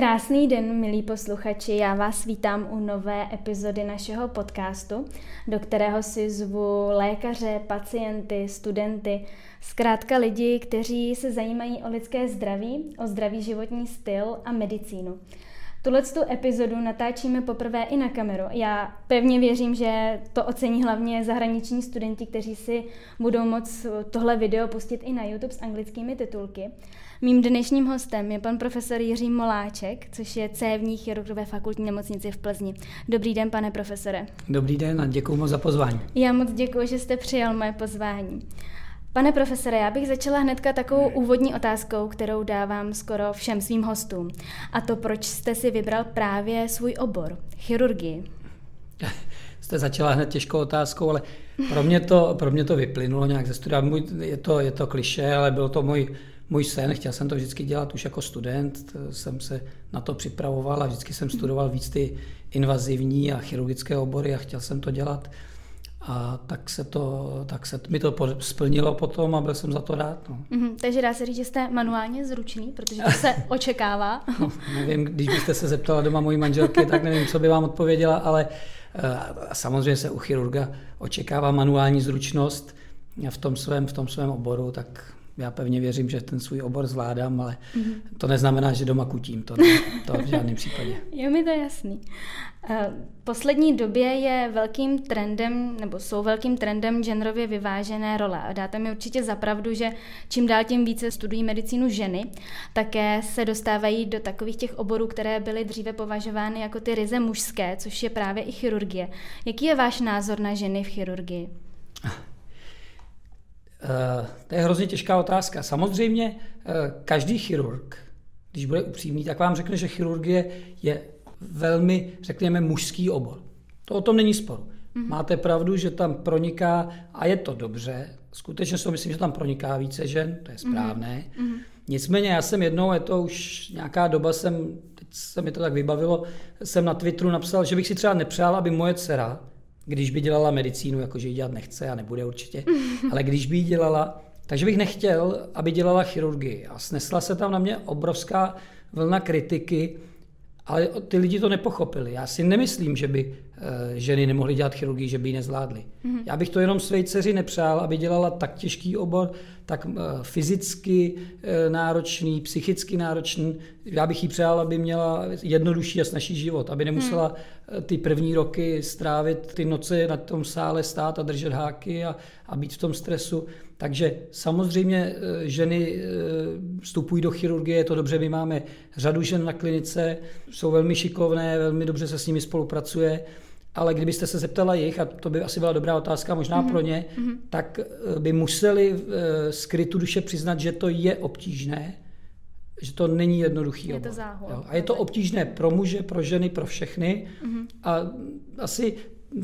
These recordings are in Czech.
Krásný den, milí posluchači. Já vás vítám u nové epizody našeho podcastu, do kterého si zvu lékaře, pacienty, studenty, zkrátka lidi, kteří se zajímají o lidské zdraví, o zdravý životní styl a medicínu. Tuhle tu epizodu natáčíme poprvé i na kameru. Já pevně věřím, že to ocení hlavně zahraniční studenti, kteří si budou moct tohle video pustit i na YouTube s anglickými titulky. Mým dnešním hostem je pan profesor Jiří Moláček, což je cévní chirurg ve fakultní nemocnici v Plzni. Dobrý den, pane profesore. Dobrý den a děkuji moc za pozvání. Já moc děkuji, že jste přijal moje pozvání. Pane profesore, já bych začala hnedka takovou úvodní otázkou, kterou dávám skoro všem svým hostům. A to, proč jste si vybral právě svůj obor, chirurgii? Jste začala hned těžkou otázkou, ale pro mě to, pro mě to vyplynulo nějak ze studia. Je to, je to kliše, ale byl to můj, můj sen. Chtěl jsem to vždycky dělat už jako student. Jsem se na to připravoval a vždycky jsem studoval víc ty invazivní a chirurgické obory a chtěl jsem to dělat. A tak se, to, tak se mi to splnilo potom a byl jsem za to rád. No. Mm-hmm, takže dá se říct, že jste manuálně zručný, protože to se očekává. no, nevím, když byste se zeptala doma mojí manželky, tak nevím, co by vám odpověděla, ale uh, samozřejmě se u chirurga očekává manuální zručnost v tom svém, v tom svém oboru, tak já pevně věřím, že ten svůj obor zvládám, ale mm-hmm. to neznamená, že doma kutím, to, ne, to v žádném případě. Je mi to jasný. Eh, v poslední době je velkým trendem, nebo jsou velkým trendem genderově vyvážené role. A dáte mi určitě zapravdu, že čím dál tím více studují medicínu ženy, také se dostávají do takových těch oborů, které byly dříve považovány jako ty ryze mužské, což je právě i chirurgie. Jaký je váš názor na ženy v chirurgii? Uh, to je hrozně těžká otázka. Samozřejmě uh, každý chirurg, když bude upřímný, tak vám řekne, že chirurgie je velmi, řekněme, mužský obor. To o tom není spor. Mm-hmm. Máte pravdu, že tam proniká, a je to dobře, skutečně si myslím, že tam proniká více žen, to je mhm. správné. Mm-hmm. Nicméně já jsem jednou, je to už nějaká doba, jsem, teď se mi to tak vybavilo, jsem na Twitteru napsal, že bych si třeba nepřál, aby moje dcera, když by dělala medicínu, jakože ji dělat nechce a nebude určitě, ale když by ji dělala, takže bych nechtěl, aby dělala chirurgii. A snesla se tam na mě obrovská vlna kritiky, ale ty lidi to nepochopili. Já si nemyslím, že by eh, ženy nemohly dělat chirurgii, že by ji nezvládly. Mm-hmm. Já bych to jenom své dceři nepřál, aby dělala tak těžký obor, tak eh, fyzicky eh, náročný, psychicky náročný. Já bych jí přál, aby měla jednodušší a snažší život, aby nemusela mm. Ty první roky strávit ty noce na tom sále stát a držet háky a, a být v tom stresu. Takže samozřejmě ženy vstupují do chirurgie, je to dobře, my máme řadu žen na klinice, jsou velmi šikovné, velmi dobře se s nimi spolupracuje, ale kdybyste se zeptala jich, a to by asi byla dobrá otázka možná mm-hmm. pro ně, mm-hmm. tak eh, by museli eh, skrytu duše přiznat, že to je obtížné, že to není jednoduchý je obor. To záhul, A je to obtížné pro muže, pro ženy, pro všechny. Mm-hmm. A asi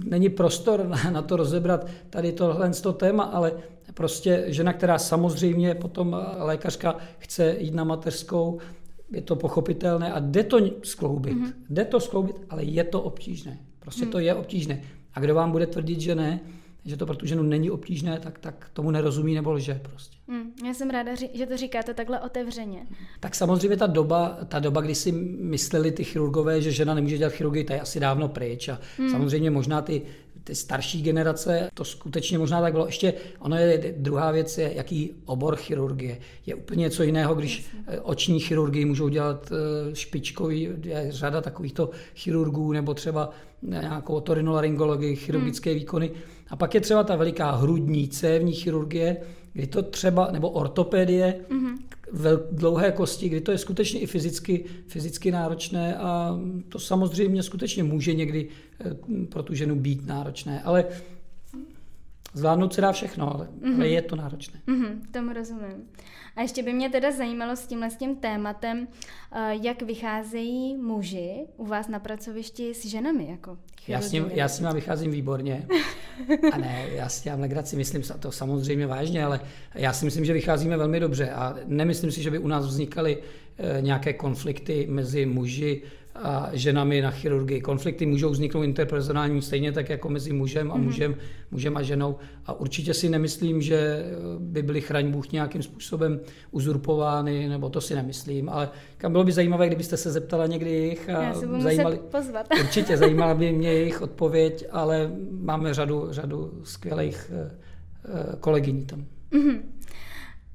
není prostor na, na to rozebrat tady tohle to téma, ale prostě žena, která samozřejmě potom lékařka chce jít na mateřskou, je to pochopitelné a jde to skloubit. Mm-hmm. Jde to skloubit, ale je to obtížné. Prostě mm. to je obtížné. A kdo vám bude tvrdit, že ne, že to pro tu ženu není obtížné, tak, tak tomu nerozumí nebo lže prostě. Mm, já jsem ráda, že to říkáte takhle otevřeně. Tak samozřejmě ta doba, ta doba, kdy si mysleli ty chirurgové, že žena nemůže dělat chirurgii, ta je asi dávno pryč. A mm. samozřejmě možná ty ty starší generace, to skutečně možná tak bylo. Ještě ono je druhá věc, je, jaký obor chirurgie. Je úplně něco jiného, když Jasně. oční chirurgii můžou dělat eh, špičkový, je řada takovýchto chirurgů, nebo třeba nějakou otorinolaryngologii, chirurgické hmm. výkony. A pak je třeba ta veliká hrudní, cévní chirurgie, kdy to třeba, nebo ortopedie, mm-hmm. vel, dlouhé kosti, kdy to je skutečně i fyzicky, fyzicky náročné a to samozřejmě skutečně může někdy eh, pro tu ženu být náročné, ale zvládnout se dá všechno, ale, mm-hmm. ale je to náročné. Mm-hmm, tomu rozumím. A ještě by mě teda zajímalo s tímhle s tím tématem, eh, jak vycházejí muži u vás na pracovišti s ženami? Jako já s, ním, já s ním vycházím výborně. A ne, já si dělám legraci, myslím to samozřejmě vážně, ale já si myslím, že vycházíme velmi dobře a nemyslím si, že by u nás vznikaly nějaké konflikty mezi muži ženami na chirurgii. Konflikty můžou vzniknout interpersonální stejně tak jako mezi mužem a mhm. mužem, mužem a ženou. A určitě si nemyslím, že by byly chraň Bůh nějakým způsobem uzurpovány, nebo to si nemyslím. Ale kam bylo by zajímavé, kdybyste se zeptala někdy jejich. A Já se budu zajímali, pozvat. určitě zajímala by mě jejich odpověď, ale máme řadu, řadu skvělých eh, eh, kolegyní tam. Mm-hmm.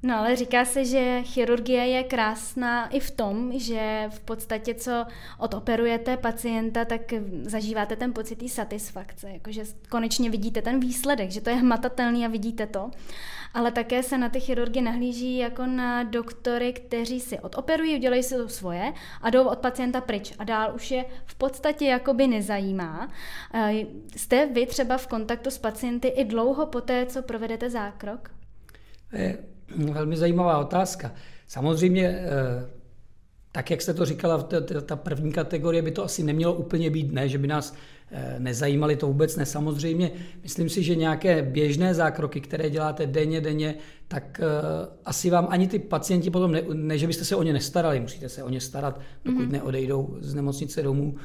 No ale říká se, že chirurgie je krásná i v tom, že v podstatě co odoperujete pacienta, tak zažíváte ten pocit té satisfakce, jakože konečně vidíte ten výsledek, že to je hmatatelný a vidíte to. Ale také se na ty chirurgy nahlíží jako na doktory, kteří si odoperují, udělají si to svoje a jdou od pacienta pryč. A dál už je v podstatě jakoby nezajímá. Jste vy třeba v kontaktu s pacienty i dlouho po té, co provedete zákrok? Je Velmi zajímavá otázka. Samozřejmě, eh, tak jak jste to říkala, ta první kategorie by to asi nemělo úplně být, ne, že by nás eh, nezajímaly, to vůbec ne. Samozřejmě, myslím si, že nějaké běžné zákroky, které děláte denně, denně, tak eh, asi vám ani ty pacienti potom, ne, ne že byste se o ně nestarali, musíte se o ně starat, dokud mm-hmm. neodejdou z nemocnice domů,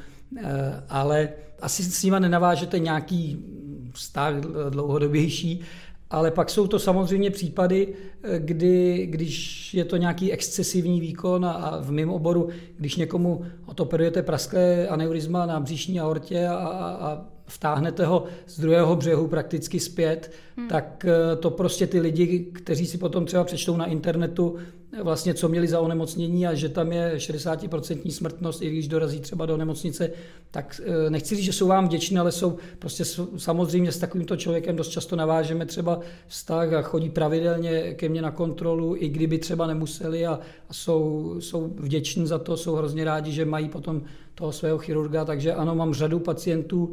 ale asi s nimi nenavážete nějaký vztah dlouhodobější, ale pak jsou to samozřejmě případy, eh, kdy, když je to nějaký excesivní výkon a, a v mém oboru, když někomu otoperujete prasklé aneurizma na břišní aortě a, a, a vtáhnete ho z druhého břehu prakticky zpět, hmm. tak eh, to prostě ty lidi, kteří si potom třeba přečtou na internetu, vlastně co měli za onemocnění a že tam je 60% smrtnost, i když dorazí třeba do nemocnice, tak eh, nechci říct, že jsou vám vděční, ale jsou prostě samozřejmě s takovýmto člověkem dost často navážeme třeba vztah a chodí pravidelně ke mně na kontrolu, i kdyby třeba nemuseli a, a jsou, jsou vděční za to, jsou hrozně rádi, že mají potom toho svého chirurga, takže ano, mám řadu pacientů,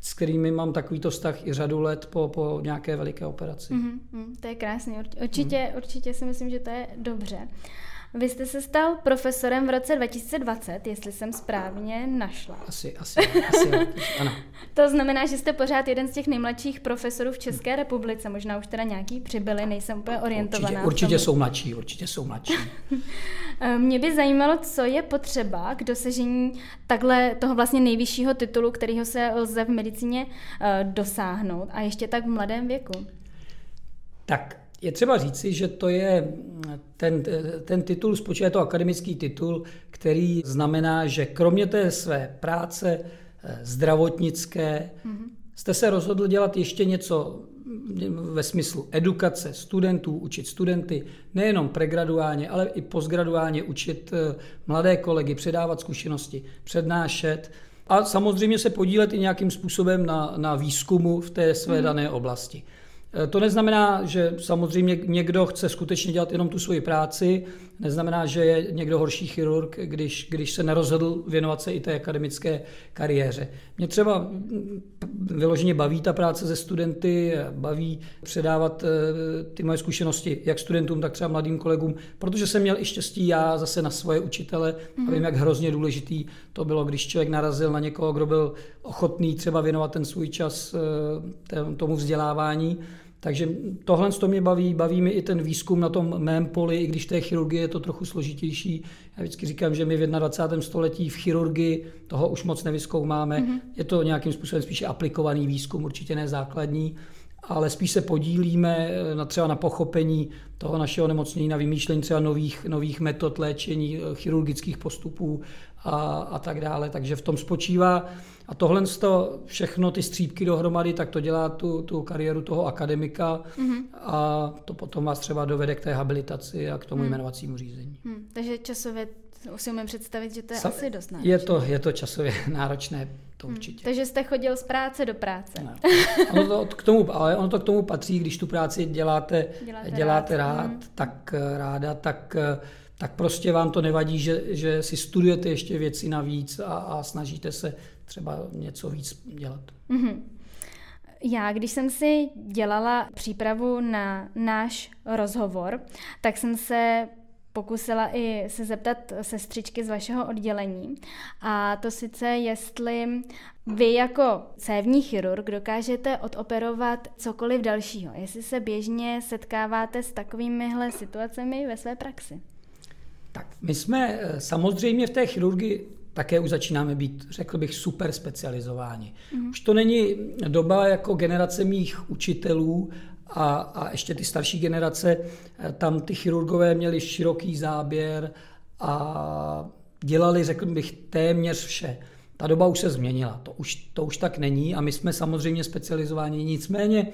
s kterými mám takovýto vztah i řadu let po, po nějaké veliké operaci. Mm-hmm, to je krásný. Určitě, mm. určitě si myslím, že to je dobře. Vy jste se stal profesorem v roce 2020, jestli jsem správně našla. Asi, asi, asi, ano. To znamená, že jste pořád jeden z těch nejmladších profesorů v České republice, možná už teda nějaký přibyli, nejsem úplně orientovaná. Určitě, určitě jsou mladší, určitě jsou mladší. Mě by zajímalo, co je potřeba k dosažení takhle toho vlastně nejvyššího titulu, kterého se lze v medicíně eh, dosáhnout a ještě tak v mladém věku. Tak je třeba říci, že to je ten, ten titul, spočívá to akademický titul, který znamená, že kromě té své práce eh, zdravotnické mm-hmm. jste se rozhodl dělat ještě něco ve smyslu edukace studentů, učit studenty, nejenom pregraduálně, ale i postgraduálně učit eh, mladé kolegy, předávat zkušenosti, přednášet a samozřejmě se podílet i nějakým způsobem na, na výzkumu v té své mm. dané oblasti. Eh, to neznamená, že samozřejmě někdo chce skutečně dělat jenom tu svoji práci, neznamená, že je někdo horší chirurg, když, když se nerozhodl věnovat se i té akademické kariéře. Mě třeba vyloženě baví ta práce se studenty, baví předávat eh, ty moje zkušenosti jak studentům, tak třeba mladým kolegům, protože jsem měl i štěstí já zase na svoje učitele mm-hmm. a vím, jak hrozně důležitý to bylo, když člověk narazil na někoho, kdo byl ochotný třeba věnovat ten svůj čas eh, tomu vzdělávání. Takže tohle to mě baví, baví mi i ten výzkum na tom mém poli, i když té chirurgie je to trochu složitější. Já vždycky říkám, že my v 21. století v chirurgii toho už moc nevyskoumáme. Mm-hmm. Je to nějakým způsobem spíše aplikovaný výzkum, určitě ne základní, ale spíš se podílíme na třeba na pochopení toho našeho nemocnění, na vymýšlení třeba nových, nových metod léčení, chirurgických postupů a, a tak dále. Takže v tom spočívá a tohle to všechno, ty střípky dohromady, tak to dělá tu, tu kariéru toho akademika mm-hmm. a to potom vás třeba dovede k té habilitaci a k tomu mm. jmenovacímu řízení. Mm. Takže časově si umím představit, že to je Sa- asi dost náročné. Je to, je to časově náročné, to hmm. určitě. Takže jste chodil z práce do práce. No. Ono to k tomu, ale ono to k tomu patří, když tu práci děláte, děláte, děláte rád, rád hmm. tak eh, ráda, tak eh, tak prostě vám to nevadí, že, že si studujete ještě věci navíc a, a snažíte se třeba něco víc dělat. Mm-hmm. Já, když jsem si dělala přípravu na náš rozhovor, tak jsem se pokusila i se zeptat sestřičky z vašeho oddělení. A to sice, jestli vy jako cévní chirurg dokážete odoperovat cokoliv dalšího. Jestli se běžně setkáváte s takovýmihle situacemi ve své praxi. Tak, my jsme eh, samozřejmě v té chirurgii také už začínáme být, řekl bych, super specializováni. Mm. Už to není doba jako generace mých učitelů a, a ještě ty starší generace, eh, tam ty chirurgové měli široký záběr a dělali, řekl bych, téměř vše. Ta doba už se změnila, to už, to už tak není a my jsme samozřejmě specializováni. Nicméně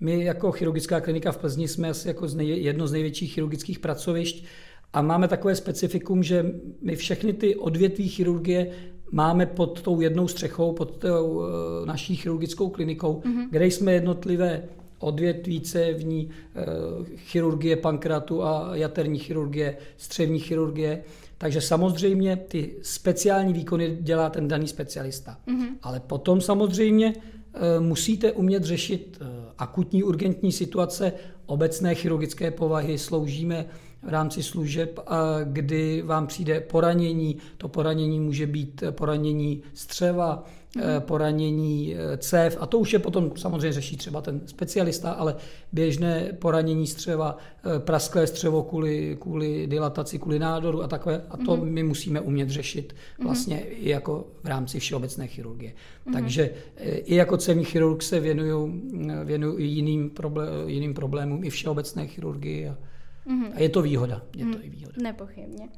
my jako chirurgická klinika v Plzni jsme asi jako z nej, jedno z největších chirurgických pracovišť a máme takové specifikum, že my všechny ty odvětví chirurgie máme pod tou jednou střechou, pod tou eh, naší chirurgickou klinikou, mm-hmm. kde jsme jednotlivé odvětví cévní, eh, chirurgie pankratu a jaterní chirurgie, střevní chirurgie. Takže samozřejmě ty speciální výkony dělá ten daný specialista. Mm-hmm. Ale potom samozřejmě eh, musíte umět řešit akutní urgentní situace obecné chirurgické povahy. Sloužíme v rámci služeb, kdy vám přijde poranění. To poranění může být poranění střeva, mm. poranění eh, cév a to už je potom samozřejmě řeší třeba ten specialista, ale běžné poranění střeva, eh, prasklé střevo kvůli, kvůli dilataci, kvůli nádoru a takové a to mm. my musíme umět řešit mhm. vlastně mm. i jako v rámci všeobecné chirurgie. Mm. Takže i jako cévní chirurg se věnuju, věnuju jiným, problém, jiným problémům, i všeobecné chirurgii a, Mm-hmm. A je to výhoda. Je to mm, i výhoda. Nepochybně.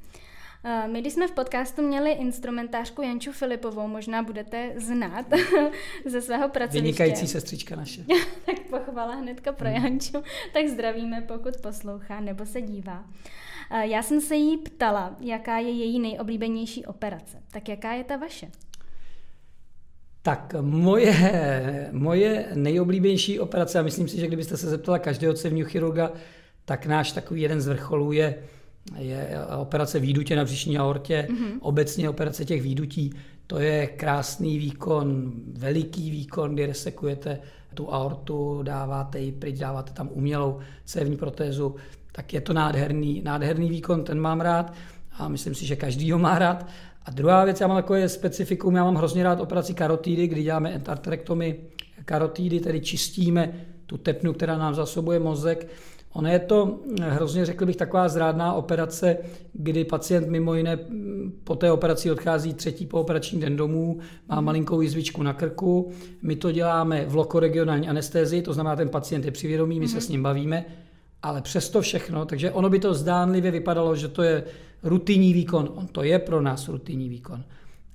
Eh, my, když jsme v podcastu měli instrumentářku Janču Filipovou, možná budete znát ze svého pracoviště. Vynikající sestřička naše. tak pochvala hnedka pro mm. Janču. Tak zdravíme, pokud poslouchá nebo se dívá. Eh, já jsem se jí ptala, jaká je její nejoblíbenější operace. Tak jaká je ta vaše? Tak moje, moje nejoblíbenější operace, a myslím si, že kdybyste se zeptala každého cevního chirurga, tak náš takový jeden z vrcholů je, je operace výdutě na břišní aortě, mm-hmm. obecně operace těch výdutí. To je krásný výkon, veliký výkon, kdy resekujete tu aortu, dáváte ji pryč, dáváte tam umělou cévní protézu, tak je to nádherný, nádherný výkon, ten mám rád a myslím si, že každý ho má rád. A druhá věc, já mám takové specifikum, já mám hrozně rád operaci karotídy, kdy děláme entarterektomy karotídy, tedy čistíme tu tepnu, která nám zasobuje mozek Ono je to eh, hrozně, řekl bych, taková zrádná operace, kdy pacient mimo jiné mm, po té operaci odchází třetí pooperační den domů, má malinkou jizvičku na krku. My to děláme v lokoregionální anestézii, to znamená, ten pacient je při vědomí, my mm-hmm. se s ním bavíme, ale přesto všechno, takže ono by to zdánlivě vypadalo, že to je rutinní výkon. On to je pro nás rutinní výkon.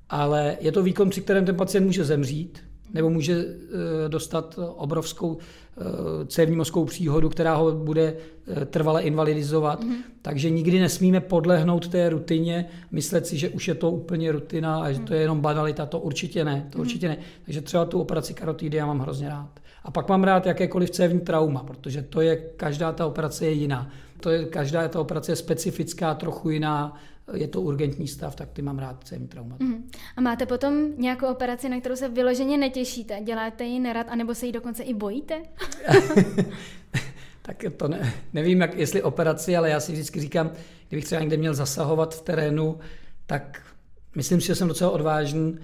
Ale je to výkon, při kterém ten pacient může zemřít, nebo může eh, dostat obrovskou eh, cévní mozkovou příhodu, která ho bude eh, trvale invalidizovat. Mm-hmm. Takže nikdy nesmíme podlehnout té rutině, myslet si, že už je to úplně rutina a že to je jenom banalita. To určitě ne. To mm-hmm. určitě ne. Takže třeba tu operaci karotidy já mám hrozně rád. A pak mám rád jakékoliv cévní trauma, protože to je, každá ta operace je jiná. To je, každá ta operace je specifická, trochu jiná, je to urgentní stav, tak ty mám rád cévní trauma. Mm. A máte potom nějakou operaci, na kterou se vyloženě netěšíte? Děláte ji nerad, anebo se ji dokonce i bojíte? tak to ne, nevím, jak, jestli operaci, ale já si vždycky říkám, kdybych třeba někde měl zasahovat v terénu, tak myslím si, že jsem docela odvážný,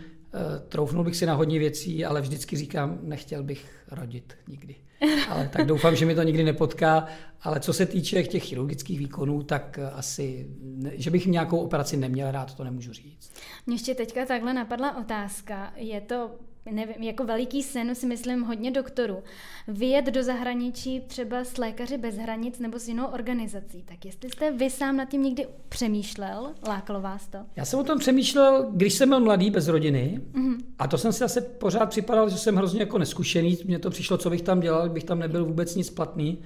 troufnul bych si na hodně věcí, ale vždycky říkám, nechtěl bych rodit nikdy. Ale tak doufám, že mi to nikdy nepotká. Ale co se týče těch chirurgických výkonů, tak asi, že bych nějakou operaci neměl rád, to nemůžu říct. Mě ještě teďka takhle napadla otázka. Je to nevím, jako veliký sen si myslím hodně doktorů, vyjet do zahraničí třeba s lékaři bez hranic nebo s jinou organizací. Tak jestli jste vy sám nad tím někdy přemýšlel, lákalo vás to? Já jsem o tom přemýšlel, když jsem byl mladý, bez rodiny. Mm-hmm. A to jsem si zase pořád připadal, že jsem hrozně jako neskušený. Mně to přišlo, co bych tam dělal, bych tam nebyl vůbec nic platný.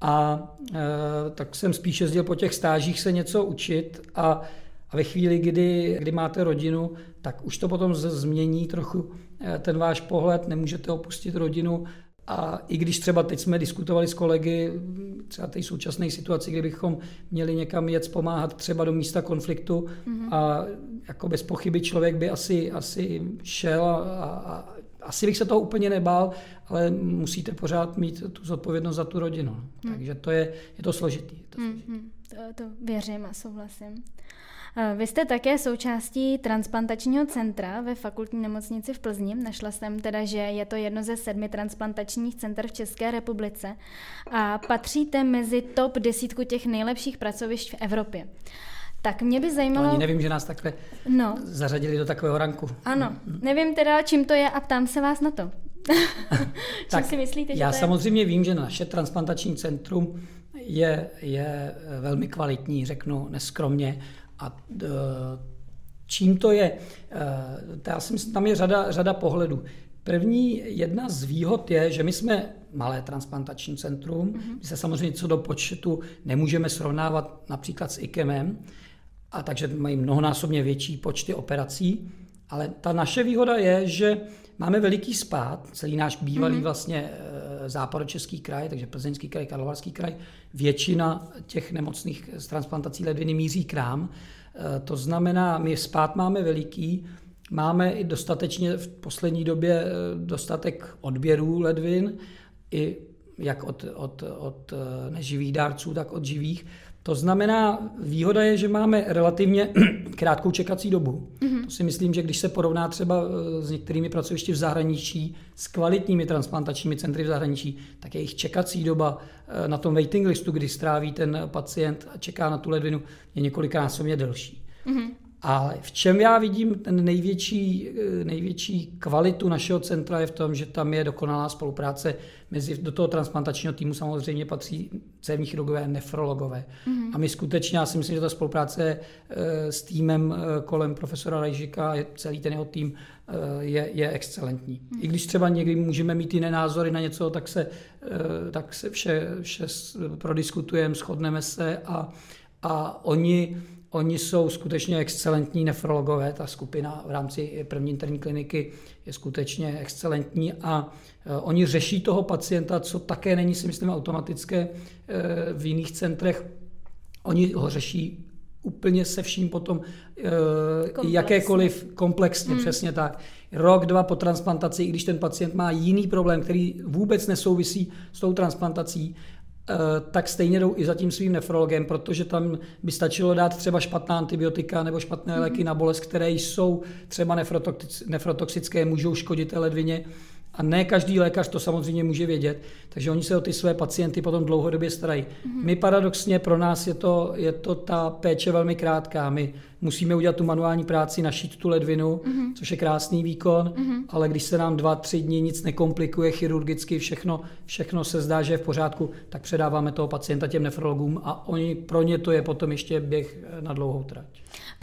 A e, tak jsem spíš jezdil po těch stážích se něco učit a a ve chvíli, kdy, kdy máte rodinu, tak už to potom změní trochu eh, ten váš pohled, nemůžete opustit rodinu. A i když třeba teď jsme diskutovali s kolegy, třeba té současné situaci, kdybychom měli někam jet pomáhat třeba do místa konfliktu mm-hmm. a jako bez pochyby člověk by asi, asi šel a, a, asi bych se toho úplně nebál, ale musíte pořád mít tu zodpovědnost za tu rodinu. Mm. Takže to je, je to složitý. Je to, složitý. Mm-hmm. to, to věřím a souhlasím. Vy jste také součástí transplantačního centra ve fakultní nemocnici v Plzni. Našla jsem teda, že je to jedno ze sedmi transplantačních center v České republice a patříte mezi top desítku těch nejlepších pracovišť v Evropě. Tak mě by zajímalo... Ani nevím, že nás takhle no. zařadili do takového ranku. Ano, nevím teda, čím to je a ptám se vás na to. tak si myslíte, že já to je? samozřejmě vím, že naše transplantační centrum je, je velmi kvalitní, řeknu neskromně. A čím to je? E, já si myslím, tam je řada, řada pohledů. První jedna z výhod je, že my jsme malé transplantační centrum. Mm-hmm. My se samozřejmě co do počtu nemůžeme srovnávat například s IKEMem, a takže mají mnohonásobně větší počty operací. Ale ta naše výhoda je, že máme veliký spád, celý náš bývalý mm-hmm. vlastně e, západočeský kraj, takže Plzeňský kraj, Karlovarský kraj, většina těch nemocných z transplantací ledviny míří k nám. E, to znamená, my spád máme veliký, máme i dostatečně v poslední době e, dostatek odběrů ledvin, i jak od, od, od neživých dárců, tak od živých. To znamená, výhoda je, že máme relativně krátkou čekací dobu. Mm-hmm. To si myslím, že když se porovná třeba eh, s některými pracovišti v zahraničí, s kvalitními transplantačními centry v zahraničí, tak jejich čekací doba eh, na tom waiting listu, kdy stráví ten pacient a čeká na tu ledvinu, je několiknásobně delší. Mm-hmm. Ale v čem já vidím ten největší, eh, největší kvalitu našeho centra je v tom, že tam je dokonalá spolupráce mezi, do toho transplantačního týmu samozřejmě patří cévní chirurgové, nefrologové. Mm-hmm. A my skutečně, já si myslím, že ta spolupráce eh, s týmem eh, kolem profesora Rejžika, celý ten jeho tým je, je excelentní. Mm-hmm. I když třeba někdy můžeme mít jiné názory na něco, tak se, tak se vše, vše prodiskutujeme, shodneme se a, a oni Oni jsou skutečně excelentní nefrologové, ta skupina v rámci první interní kliniky je skutečně excelentní a e, oni řeší toho pacienta, co také není si myslím automatické e, v jiných centrech. Oni ho řeší úplně se vším potom, e, komplexně. jakékoliv komplexně, hmm. přesně tak. Rok, dva po transplantaci, i když ten pacient má jiný problém, který vůbec nesouvisí s tou transplantací, tak stejně jdou i za tím svým nefrologem, protože tam by stačilo dát třeba špatná antibiotika nebo špatné léky mm-hmm. na bolest, které jsou třeba nefrotoxické, můžou škodit té ledvině a ne každý lékař to samozřejmě může vědět, takže oni se o ty své pacienty potom dlouhodobě starají. Mm-hmm. My paradoxně pro nás je to, je to ta péče velmi krátká. My musíme udělat tu manuální práci, našít tu ledvinu, mm-hmm. což je krásný výkon, mm-hmm. ale když se nám dva, tři dny nic nekomplikuje chirurgicky, všechno, všechno se zdá, že je v pořádku, tak předáváme toho pacienta těm nefrologům a oni, pro ně to je potom ještě běh na dlouhou trať.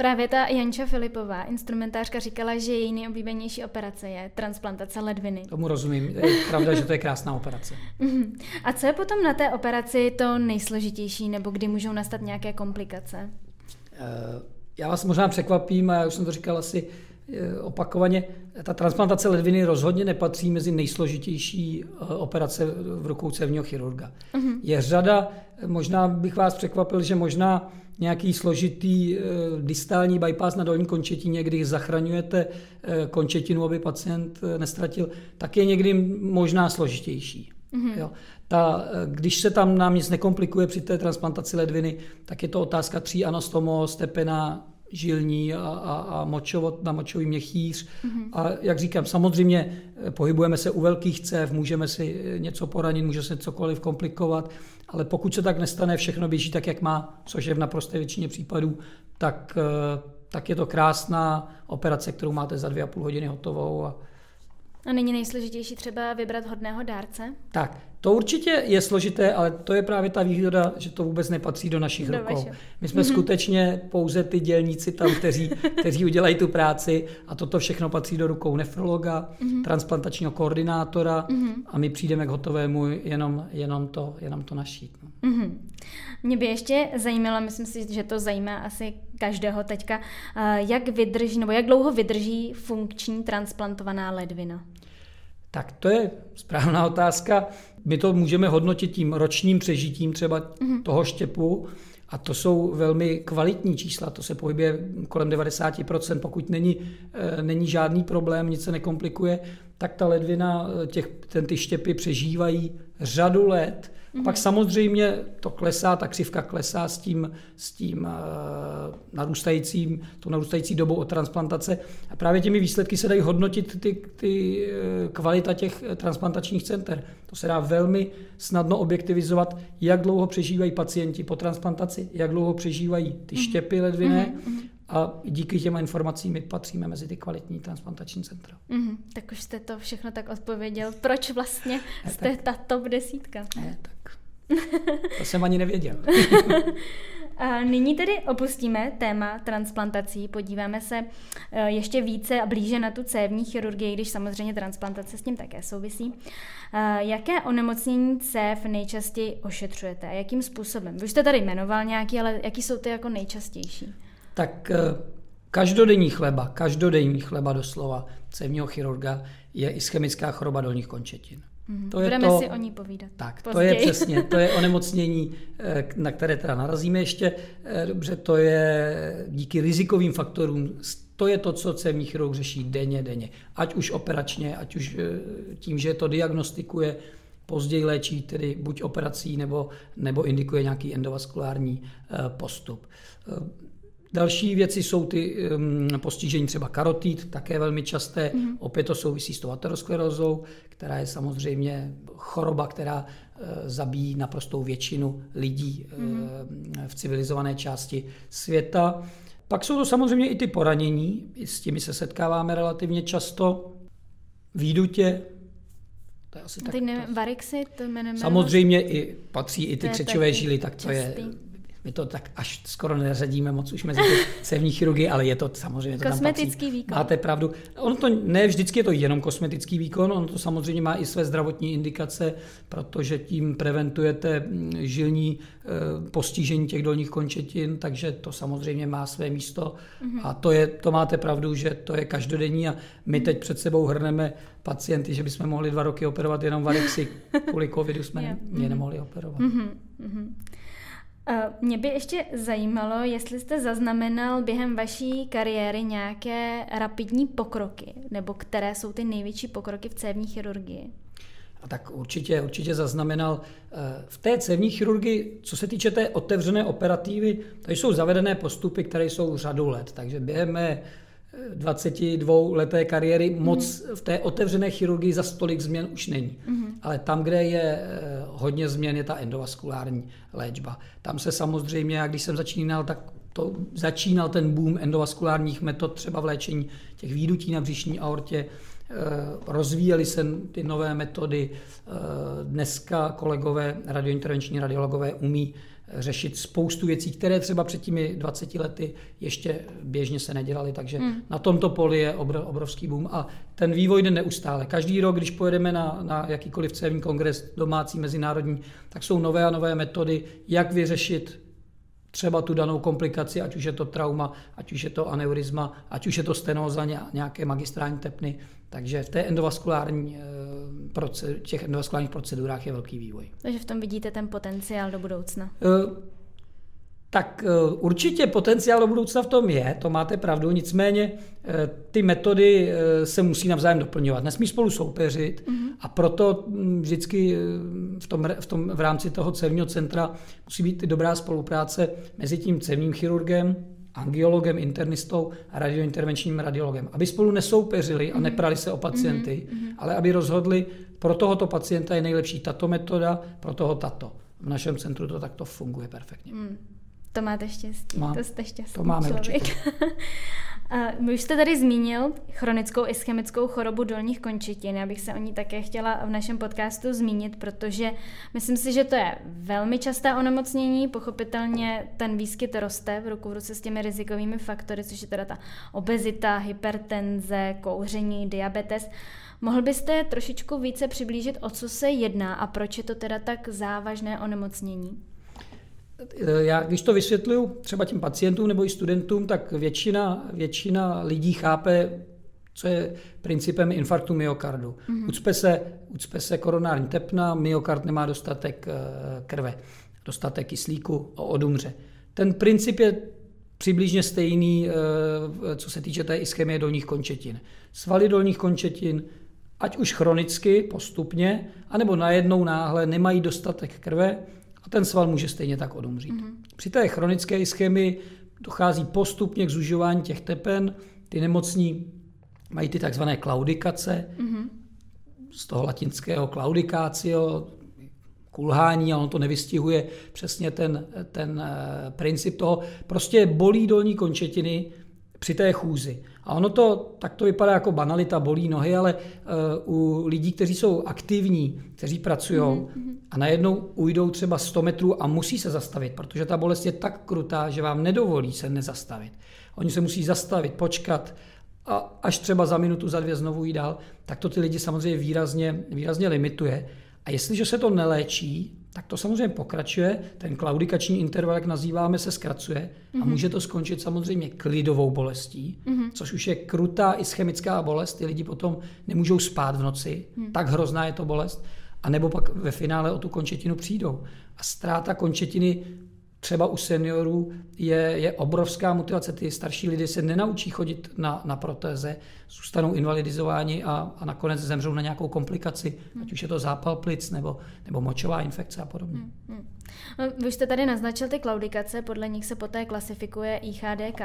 Právě ta Janča Filipová, instrumentářka, říkala, že její nejoblíbenější operace je transplantace ledviny. Tomu rozumím. Je pravda, že to je krásná operace. Mhm. A co je potom na té operaci to nejsložitější, nebo kdy můžou nastat nějaké komplikace? Eh, já vás možná překvapím, a já už jsem to říkal asi opakovaně, ta transplantace ledviny rozhodně nepatří mezi nejsložitější eh, operace v rukou cévního chirurga. Uh-huh. Je řada, možná bych vás překvapil, že možná nějaký složitý e, distální bypass na dolní končetině, kdy zachraňujete končetinu, aby pacient nestratil, tak je někdy možná složitější. Mm-hmm. Jo. Ta, když se tam nám nic nekomplikuje při té transplantaci ledviny, tak je to otázka tří anastomo, stepena, žilní a, a, a močovod, na močový měchýř. Mm-hmm. A jak říkám, samozřejmě pohybujeme se u velkých cév, můžeme si něco poranit, může se cokoliv komplikovat, ale pokud se tak nestane, všechno běží tak, jak má, což je v naprosté většině případů, tak, eh, tak je to krásná operace, kterou máte za dvě a půl hodiny hotovou. A, a není nejsložitější třeba vybrat hodného dárce? Tak, to určitě je složité, ale to je právě ta výhoda, že to vůbec nepatří do našich do rukou. Vaše. My jsme mm-hmm. skutečně pouze ty dělníci tam, kteří, kteří udělají tu práci a toto všechno patří do rukou nefrologa, mm-hmm. transplantačního koordinátora mm-hmm. a my přijdeme k hotovému jenom, jenom, to, jenom to našít. No. Mm-hmm. Mě by ještě zajímalo, myslím si, že to zajímá asi každého teďka, eh, jak vydrží, nebo jak dlouho vydrží funkční transplantovaná ledvina? Tak to je správná otázka. My to můžeme hodnotit tím ročním přežitím třeba mm-hmm. toho štěpu, a to jsou velmi kvalitní čísla, to se pohybuje kolem 90%, pokud není, e, není žádný problém, nic se nekomplikuje, tak ta ledvina, těch, ten, ty štěpy přežívají řadu let. Mm-hmm. Pak samozřejmě to klesá, ta křivka klesá s tím, s tím uh, narůstajícím, to narůstající dobou od transplantace. A právě těmi výsledky se dají hodnotit ty, ty uh, kvalita těch transplantačních center. To se dá velmi snadno objektivizovat, jak dlouho přežívají pacienti po transplantaci, jak dlouho přežívají ty mhm. štěpy ledvinné, mm-hmm a díky těm informacím my patříme mezi ty kvalitní transplantační centra. Mm, tak už jste to všechno tak odpověděl. Proč vlastně ne, jste tak. ta top desítka? Ne, tak. To jsem ani nevěděl. A nyní tedy opustíme téma transplantací, podíváme se eh, ještě více a blíže na tu cévní chirurgii, když samozřejmě transplantace s tím také souvisí. Eh, jaké onemocnění cév nejčastěji ošetřujete a jakým způsobem? Vy už jste tady jmenoval nějaký, ale jaký jsou ty jako nejčastější? Tak eh, každodenní chleba, každodenní chleba doslova cévního chirurga je ischemická choroba dolních končetin. Mm, to je Budeme to, si o ní povídat. Tak, později. to je přesně, to je onemocnění, eh, na které teda narazíme ještě. Eh, dobře, to je díky rizikovým faktorům, to je to, co cévní chirurg řeší denně, denně. Ať už operačně, ať už tím, že to diagnostikuje, později léčí tedy buď operací nebo, nebo indikuje nějaký endovaskulární postup. Další věci jsou ty um, postižení třeba karotid, také velmi časté. Mm-hmm. Opět to souvisí s tou aterosklerózou, která je samozřejmě choroba, která uh, zabíjí naprostou většinu lidí mm-hmm. uh, v civilizované části světa. Pak jsou to samozřejmě i ty poranění, s těmi se setkáváme relativně často. Výdutě, to je asi tak. Ty ne, varixy, to jmenujeme. Samozřejmě i, patří i ty křečové žíly, tak to častý. je my to tak až skoro neřadíme moc už mezi cévní chirurgii, ale je to samozřejmě to Kosmetický tam výkon. Máte pravdu. Ono to ne vždycky je to jenom kosmetický výkon, ono to samozřejmě má i své zdravotní indikace, protože tím preventujete mm, žilní eh, postižení těch dolních končetin, takže to samozřejmě má své místo. Mm-hmm. A to, je, to máte pravdu, že to je každodenní a my teď před sebou hrneme pacienty, že bychom mohli dva roky operovat jenom varixy. Kvůli covidu jsme yeah. je nemohli operovat. Mm-hmm. Mě by ještě zajímalo, jestli jste zaznamenal během vaší kariéry nějaké rapidní pokroky, nebo které jsou ty největší pokroky v cévní chirurgii. A tak určitě, určitě zaznamenal. Eh, v té cévní chirurgii, co se týče té otevřené operativy, to jsou zavedené postupy, které jsou řadu let. Takže během 22 leté kariéry mm-hmm. moc v té otevřené chirurgii za stolik změn už není. Mm-hmm. Ale tam, kde je eh, hodně změn, je ta endovaskulární léčba. Tam se samozřejmě, jak když jsem začínal, tak to začínal ten boom endovaskulárních metod třeba v léčení těch výdutí na břišní aortě, rozvíjely se ty nové metody. Eh, dneska kolegové radiointervenční radiologové umí řešit spoustu věcí, které třeba před těmi 20 lety ještě běžně se nedělaly, takže hmm. na tomto poli je obrovský boom a ten vývoj jde neustále. Každý rok, když pojedeme na, na jakýkoliv cévní kongres domácí, mezinárodní, tak jsou nové a nové metody, jak vyřešit třeba tu danou komplikaci, ať už je to trauma, ať už je to aneurizma, ať už je to stenóza, nějaké magistrální tepny. Takže v té endovaskulární, eh, těch endovaskulárních procedurách je velký vývoj. Takže v tom vidíte ten potenciál do budoucna? Tak eh, určitě potenciál do budoucna v tom je, to máte pravdu, nicméně ty metody se musí navzájem doplňovat. Nesmí spolu soupeřit mm-hmm. a proto hm, vždycky v, tom, v, tom, v rámci toho cévního centra musí být dobrá spolupráce mezi tím cévním chirurgem, angiologem, internistou a radiointervenčním radiologem. Aby spolu nesoupeřili a mhm. neprali se o pacienty, mm-hmm. ale aby rozhodli, pro tohoto pacienta je nejlepší tato metoda, pro toho tato. V našem centru to takto funguje perfektně. Mm. To máte štěstí, Mám, to jste šťastný To máme člověk. Vy už jste tady zmínil chronickou ischemickou chorobu dolních končetin. Já bych se o ní také chtěla v našem podcastu zmínit, protože myslím si, že to je velmi časté onemocnění. Pochopitelně ten výskyt roste v ruku v ruce s těmi rizikovými faktory, což je teda ta obezita, hypertenze, kouření, diabetes. Mohl byste trošičku více přiblížit, o co se jedná a proč je to teda tak závažné onemocnění? Já když to vysvětluju třeba těm pacientům nebo i studentům, tak většina, většina lidí chápe, co je principem infarktu myokardu. Mm-hmm. Ucpe, se, ucpe se koronární tepna, myokard nemá dostatek eh, krve, dostatek kyslíku a odumře. Ten princip je přibližně stejný, eh, co se týče té ischemie dolních končetin. Svaly dolních končetin ať už chronicky, postupně, anebo najednou náhle nemají dostatek krve a ten sval může stejně tak odumřít. Mm-hmm. Při té chronické ischemii dochází postupně k zužování těch tepen, ty nemocní mají ty takzvané klaudikace, mm-hmm. z toho latinského claudicatio, kulhání a on to nevystihuje přesně ten, ten uh, princip toho. Prostě bolí dolní končetiny při té chůzi. A ono to, tak to vypadá jako banalita, bolí nohy, ale uh, u lidí, kteří jsou aktivní, kteří pracují mm-hmm. a najednou ujdou třeba 100 metrů a musí se zastavit, protože ta bolest je tak krutá, že vám nedovolí se nezastavit. Oni se musí zastavit, počkat, a až třeba za minutu, za dvě znovu jít dál, tak to ty lidi samozřejmě výrazně, výrazně limituje. A jestliže se to neléčí, tak to samozřejmě pokračuje, ten klaudikační interval, jak nazýváme, se zkracuje mm-hmm. a mhm. může to skončit samozřejmě klidovou bolestí, mm-hmm. což už je krutá ischemická bolest, ty lidi potom nemůžou spát v noci, mm. tak hrozná je to bolest, a nebo pak ve finále o tu končetinu přijdou. A ztráta končetiny třeba u seniorů je, je obrovská motivace. Ty starší lidé se nenaučí chodit na, na protéze, zůstanou invalidizováni a, a nakonec zemřou na nějakou komplikaci, hmm. ať už je to zápal plic nebo, nebo močová infekce a podobně. Hmm. Hmm. No, vy jste tady naznačil ty klaudikace, podle nich se poté klasifikuje IHDK,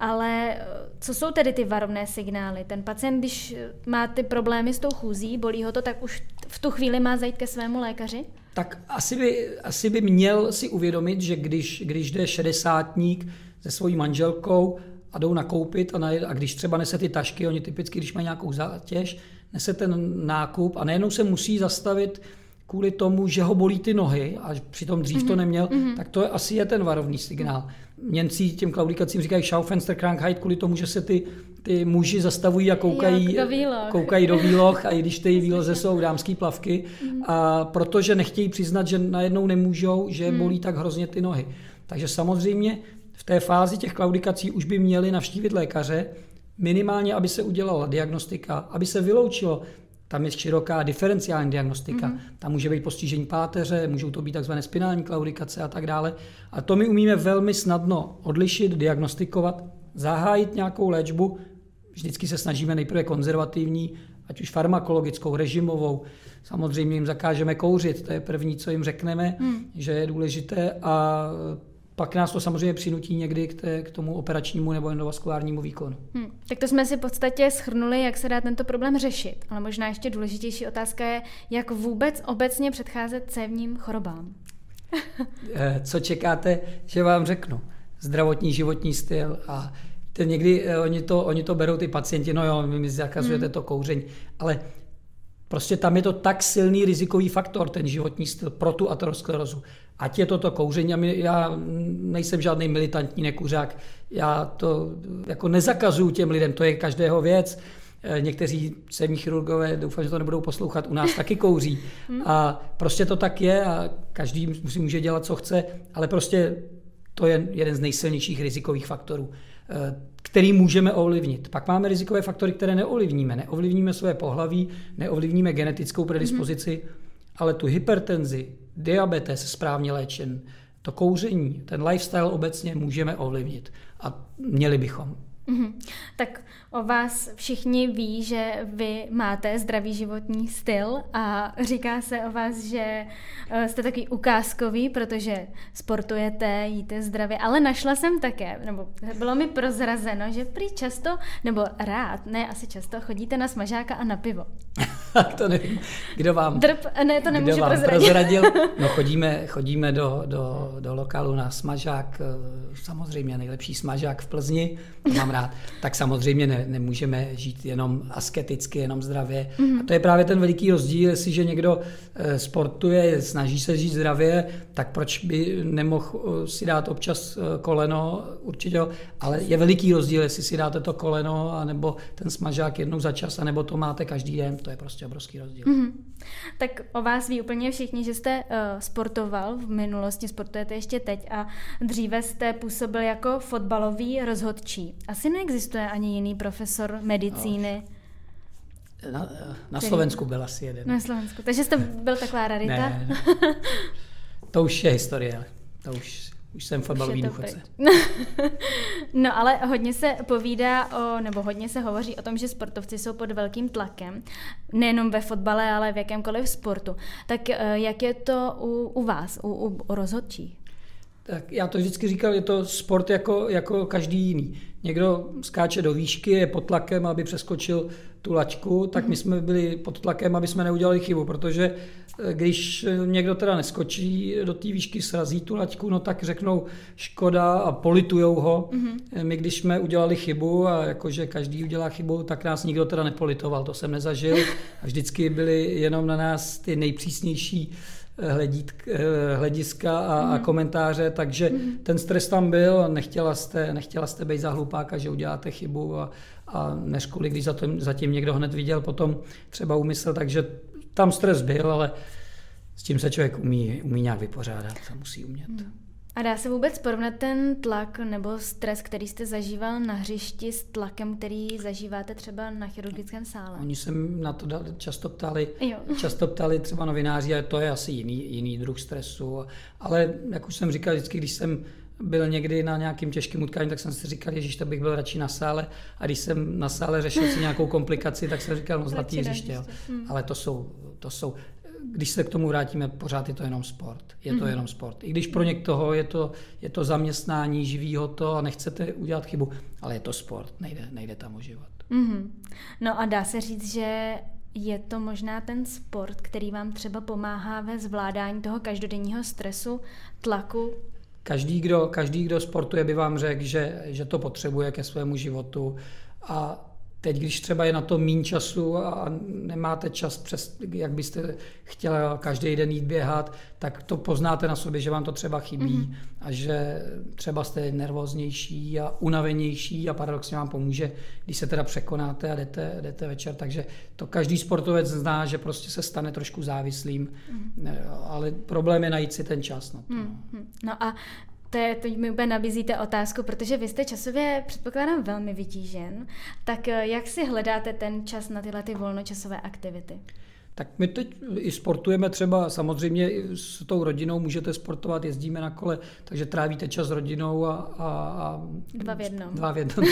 ale eh, co jsou tedy ty varovné signály? Ten pacient, když má ty problémy s tou chůzí, bolí ho to, tak už v tu chvíli má zajít ke svému lékaři? Tak asi by, asi by měl si uvědomit, že když, když jde šedesátník se svojí manželkou a jdou nakoupit a, na, a když třeba nese ty tašky, oni typicky, když mají nějakou zátěž, nese ten nákup a najednou se musí zastavit kvůli tomu, že ho bolí ty nohy a přitom dřív mm-hmm. to mhm, neměl, mm-hmm. tak to je, asi je ten varovný signál. Němci těm klaudikacím říkají Schaufensterkrankheit kvůli tomu, že se ty, ty muži zastavují a koukají, do výloh. koukají do výloh a i když ty výloze jsou dámský plavky mm. a protože nechtějí přiznat, že najednou nemůžou, že mm. bolí tak hrozně ty nohy. Takže samozřejmě v té fázi těch klaudikací už by měli navštívit lékaře, minimálně, aby se udělala diagnostika, aby se vyloučilo, tam je široká diferenciální diagnostika. Mm-hmm. Tam může být postižení páteře, můžou to být takzvané spinální klaudikace a tak dále. A to my umíme velmi snadno odlišit, diagnostikovat, zahájit nějakou léčbu. Vždycky se snažíme nejprve konzervativní, ať už farmakologickou, režimovou. Samozřejmě jim zakážeme kouřit, to je první, co jim řekneme, mm. že je důležité. A pak nás to samozřejmě přinutí někdy k, té, k tomu operačnímu nebo endovaskulárnímu výkonu. Hmm. Tak to jsme si v podstatě schrnuli, jak se dá tento problém řešit. Ale možná ještě důležitější otázka je, jak vůbec obecně předcházet cévním chorobám. Eh, co čekáte, že vám řeknu? Zdravotní životní styl a ten někdy eh, oni to, oni to berou ty pacienti, no jo, vy mi zakazujete hmm. to kouření, ale prostě tam je to tak silný rizikový faktor, ten životní styl pro tu aterosklerozu ať je to to kouření, já nejsem žádný militantní nekuřák, já to jako nezakazuju těm lidem, to je každého věc. Eh, někteří cévní chirurgové, doufám, že to nebudou poslouchat, u nás taky kouří. Hmm. A prostě to tak je a každý si může dělat, co chce, ale prostě to je jeden z nejsilnějších rizikových faktorů, eh, který můžeme ovlivnit. Pak máme rizikové faktory, které neovlivníme. Neovlivníme své pohlaví, neovlivníme genetickou predispozici, hmm. ale tu hypertenzi, diabetes správně léčen, to kouření, ten lifestyle obecně můžeme ovlivnit a měli bychom. Mm-hmm. Tak o vás všichni ví, že vy máte zdravý životní styl a říká se o vás, že eh, jste takový ukázkový, protože sportujete, jíte zdravě, ale našla jsem také, nebo bylo mi prozrazeno, že prý často, nebo rád, ne asi často, chodíte na smažáka a na pivo. to nevím, kdo vám, Drb, ne, to kdo vám prozradit. prozradil. No chodíme, chodíme do, do, do lokalu na smažák, eh, samozřejmě nejlepší smažák v Plzni, to mám rád, tak samozřejmě ne, nemůžeme žít jenom asketicky, jenom zdravě. Mm-hmm. A to je právě ten veliký rozdíl, jestliže někdo eh, sportuje, snaží se žít zdravě, tak proč by nemohl eh, si dát občas koleno, určitě, ale je veliký rozdíl, jestli si dáte to koleno, anebo ten smažák jednou za čas, anebo to máte každý den, to je prostě prostě obrovský rozdíl. Mm-hmm. Tak o vás ví úplně všichni, že jste uh, sportoval v minulosti, sportujete ještě teď a dříve jste působil jako fotbalový rozhodčí. Asi neexistuje ani jiný profesor medicíny. No. Na, na Slovensku byl asi jeden. Na Slovensku. Takže jste byl taková rarita? Ne, to už je historie. To už už jsem fotbalový důchodce. no ale hodně se povídá o, nebo hodně se hovoří o tom, že sportovci jsou pod velkým tlakem, nejenom ve fotbale, ale v jakémkoliv sportu. Tak eh, jak je to u, u vás, u, u, u rozhodčích? Tak já to vždycky říkal, je to sport jako, jako každý jiný. Někdo skáče do výšky, je pod tlakem, aby přeskočil tu laťku, tak my mhm. jsme byli pod tlakem, aby jsme neudělali chybu, protože eh, když někdo teda neskočí do té výšky, srazí tu laťku, no tak řeknou škoda a politujou ho. Mm-hmm. My když jsme udělali chybu a jakože každý udělá chybu, tak nás nikdo teda nepolitoval, to jsem nezažil. A vždycky byly jenom na nás ty nejpřísnější hledít, eh, hlediska a, mm. a mhm. komentáře, takže mm. ten stres tam byl, nechtěla jste, nechtěla jste být za hlupáka, že uděláte chybu a, a než kvůli, když zatím, zatím někdo hned viděl potom třeba úmysl, takže tam stres byl, ale s tím se člověk umí, umí nějak vypořádat, to musí umět. Mm. A dá se vůbec porovnat ten tlak nebo stres, který jste zažíval na hřišti s tlakem, který zažíváte třeba na chirurgickém sále? Oni se na to často ptali, jo. často ptali třeba novináři, a to je asi jiný, jiný druh stresu. Ale jak už jsem říkal, vždycky, když jsem byl někdy na nějakým těžkým utkání, tak jsem si říkal, že to bych byl radši na sále. A když jsem na sále řešil si nějakou komplikaci, tak jsem říkal, no zlatý hřiště. Hmm. Ale to jsou, to jsou když se k tomu vrátíme, pořád je to jenom sport. Je to mm-hmm. jenom sport. I když pro někoho je to, je to zaměstnání, živí ho to a nechcete udělat chybu, ale je to sport, nejde, nejde tam o život. Mm-hmm. No a dá se říct, že je to možná ten sport, který vám třeba pomáhá ve zvládání toho každodenního stresu, tlaku? Každý, kdo, každý, kdo sportuje, by vám řekl, že, že to potřebuje ke svému životu. A Teď, když třeba je na to méně času a nemáte čas, přes, jak byste chtěla každý den jít běhat, tak to poznáte na sobě, že vám to třeba chybí mm-hmm. a že třeba jste nervóznější a unavenější a paradoxně vám pomůže, když se teda překonáte a jdete, jdete večer. Takže to každý sportovec zná, že prostě se stane trošku závislým, mm-hmm. ale problém je najít si ten čas na to. Mm-hmm. No a to je, teď mi úplně nabízíte otázku, protože vy jste časově, předpokládám, velmi vytížen. Tak eh, jak si hledáte ten čas na tyhle ty volnočasové aktivity? Tak my teď i sportujeme třeba, samozřejmě s tou rodinou můžete sportovat, jezdíme na kole, takže trávíte čas s rodinou a, a, a dva v jednom. Dva v jednom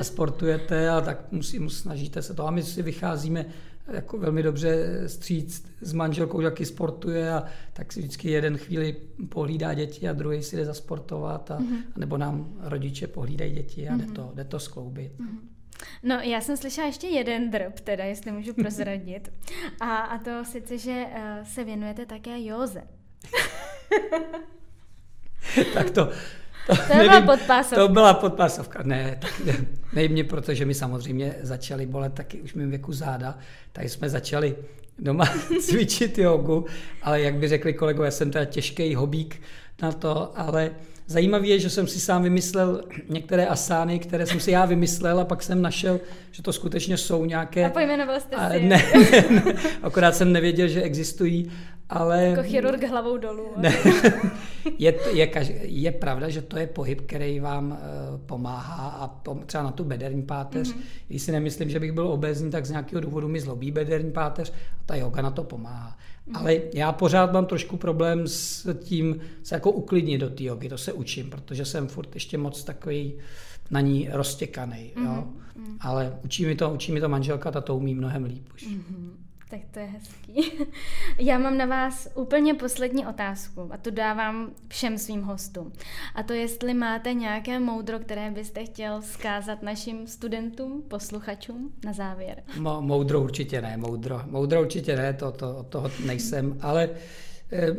a sportujete a tak musí, musí, snažíte se to. A my si vycházíme jako velmi dobře stříc s manželkou, jaký sportuje a tak si vždycky jeden chvíli pohlídá děti a druhý si jde zasportovat a, mm-hmm. nebo nám rodiče pohlídají děti a mm-hmm. jde, to, jde to skloubit. Mm-hmm. No, já jsem slyšela ještě jeden drb, teda, jestli můžu prozradit. A, a to sice, že uh, se věnujete také józe. tak to, to, to nevím, byla podpásovka. To byla podpásovka. Ne, tak ne, nejmě, protože my samozřejmě začali bolet taky už mým věku záda, tak jsme začali doma cvičit jogu, ale jak by řekli kolegové, jsem teda těžký hobík na to, ale Zajímavé je, že jsem si sám vymyslel některé asány, které jsem si já vymyslel a pak jsem našel, že to skutečně jsou nějaké... A pojmenoval jste si. Ne, ne, ne, akorát jsem nevěděl, že existují, ale... Jako chirurg hlavou dolů. Ne, je, je, je pravda, že to je pohyb, který vám uh, pomáhá a pom, třeba na tu bederní páteř. Mm-hmm. Když si nemyslím, že bych byl obezní, tak z nějakého důvodu mi zlobí bederní páteř a ta yoga na to pomáhá. Ale já pořád mám trošku problém s tím se jako uklidnit do té jogy, to se učím, protože jsem furt ještě moc takový na ní roztěkaný. Mm-hmm. Jo? Mhm. Ale učí mi, to, učí mi to manželka, ta to umí mnohem líp už. Mm-hmm. Tak to je hezký. Já mám na vás úplně poslední otázku a to dávám všem svým hostům. A to jestli máte nějaké moudro, které byste chtěl zkázat našim studentům, posluchačům na závěr. Mo- moudro určitě ne, moudro. Moudro určitě ne, to, to, od toho nejsem, ale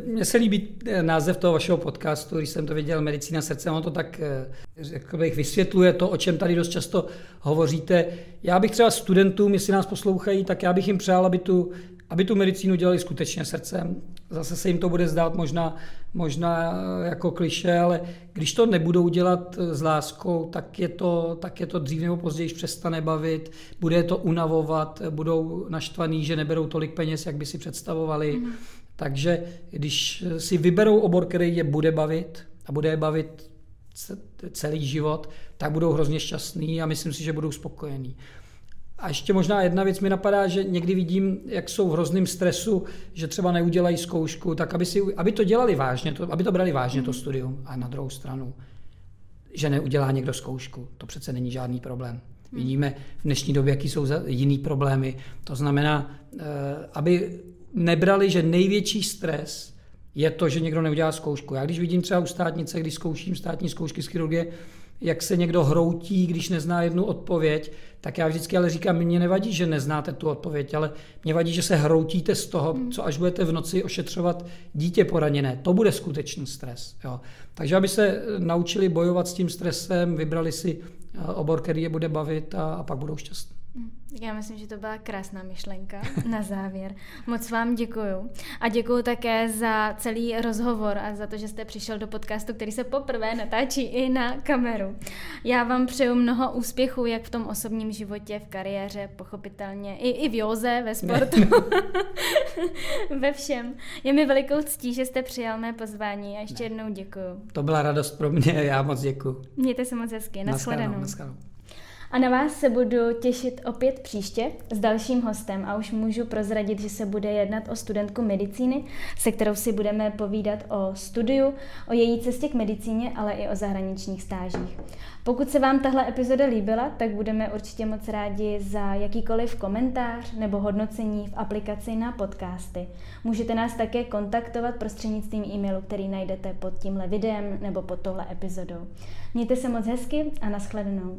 mně se líbí eh, název toho vašeho podcastu, když jsem to viděl, Medicína srdce, ono to tak, eh, řekl bych, vysvětluje to, o čem tady dost často hovoříte. Já bych třeba studentům, jestli nás poslouchají, tak já bych jim přál, aby tu, aby tu medicínu dělali skutečně srdcem. Zase se jim to bude zdát možná, možná jako kliše, ale když to nebudou dělat s láskou, tak je to, tak je to dřív nebo později přestane bavit, bude to unavovat, budou naštvaný, že neberou tolik peněz, jak by si představovali. Mm-hmm. Takže když si vyberou obor, který je bude bavit a bude je bavit celý život, tak budou hrozně šťastní a myslím si, že budou spokojení. A ještě možná jedna věc mi napadá, že někdy vidím, jak jsou v hrozném stresu, že třeba neudělají zkoušku, tak aby, si, aby to dělali vážně, to, aby to brali vážně to studium. A na druhou stranu, že neudělá někdo zkoušku, to přece není žádný problém. Vidíme v dnešní době, jaký jsou jiný problémy. To znamená, eh, aby nebrali, že největší stres je to, že někdo neudělá zkoušku. Já když vidím třeba u státnice, když zkouším státní zkoušky z chirurgie, jak se někdo hroutí, když nezná jednu odpověď, tak já vždycky ale říkám, mě nevadí, že neznáte tu odpověď, ale mě vadí, že se hroutíte z toho, hmm. co až budete v noci ošetřovat dítě poraněné. To bude skutečný stres. Jo. Takže aby se naučili bojovat s tím stresem, vybrali si eh, obor, který je bude bavit a, a pak budou šťastní. Já myslím, že to byla krásná myšlenka na závěr. Moc vám děkuju. A děkuju také za celý rozhovor a za to, že jste přišel do podcastu, který se poprvé natáčí i na kameru. Já vám přeju mnoho úspěchů, jak v tom osobním životě, v kariéře, pochopitelně, i, i v józe, ve sportu, ve všem. Je mi velikou ctí, že jste přijal mé pozvání a ještě jednou děkuju. To byla radost pro mě, já moc děkuju. Mějte se moc hezky. Naschledanou. Naschledanou. A na vás se budu těšit opět příště s dalším hostem a už můžu prozradit, že se bude jednat o studentku medicíny, se kterou si budeme povídat o studiu, o její cestě k medicíně, ale i o zahraničních stážích. Pokud se vám tahle epizoda líbila, tak budeme určitě moc rádi za jakýkoliv komentář nebo hodnocení v aplikaci na podcasty. Můžete nás také kontaktovat prostřednictvím e-mailu, který najdete pod tímhle videem nebo pod tohle epizodou. Mějte se moc hezky a nashledanou.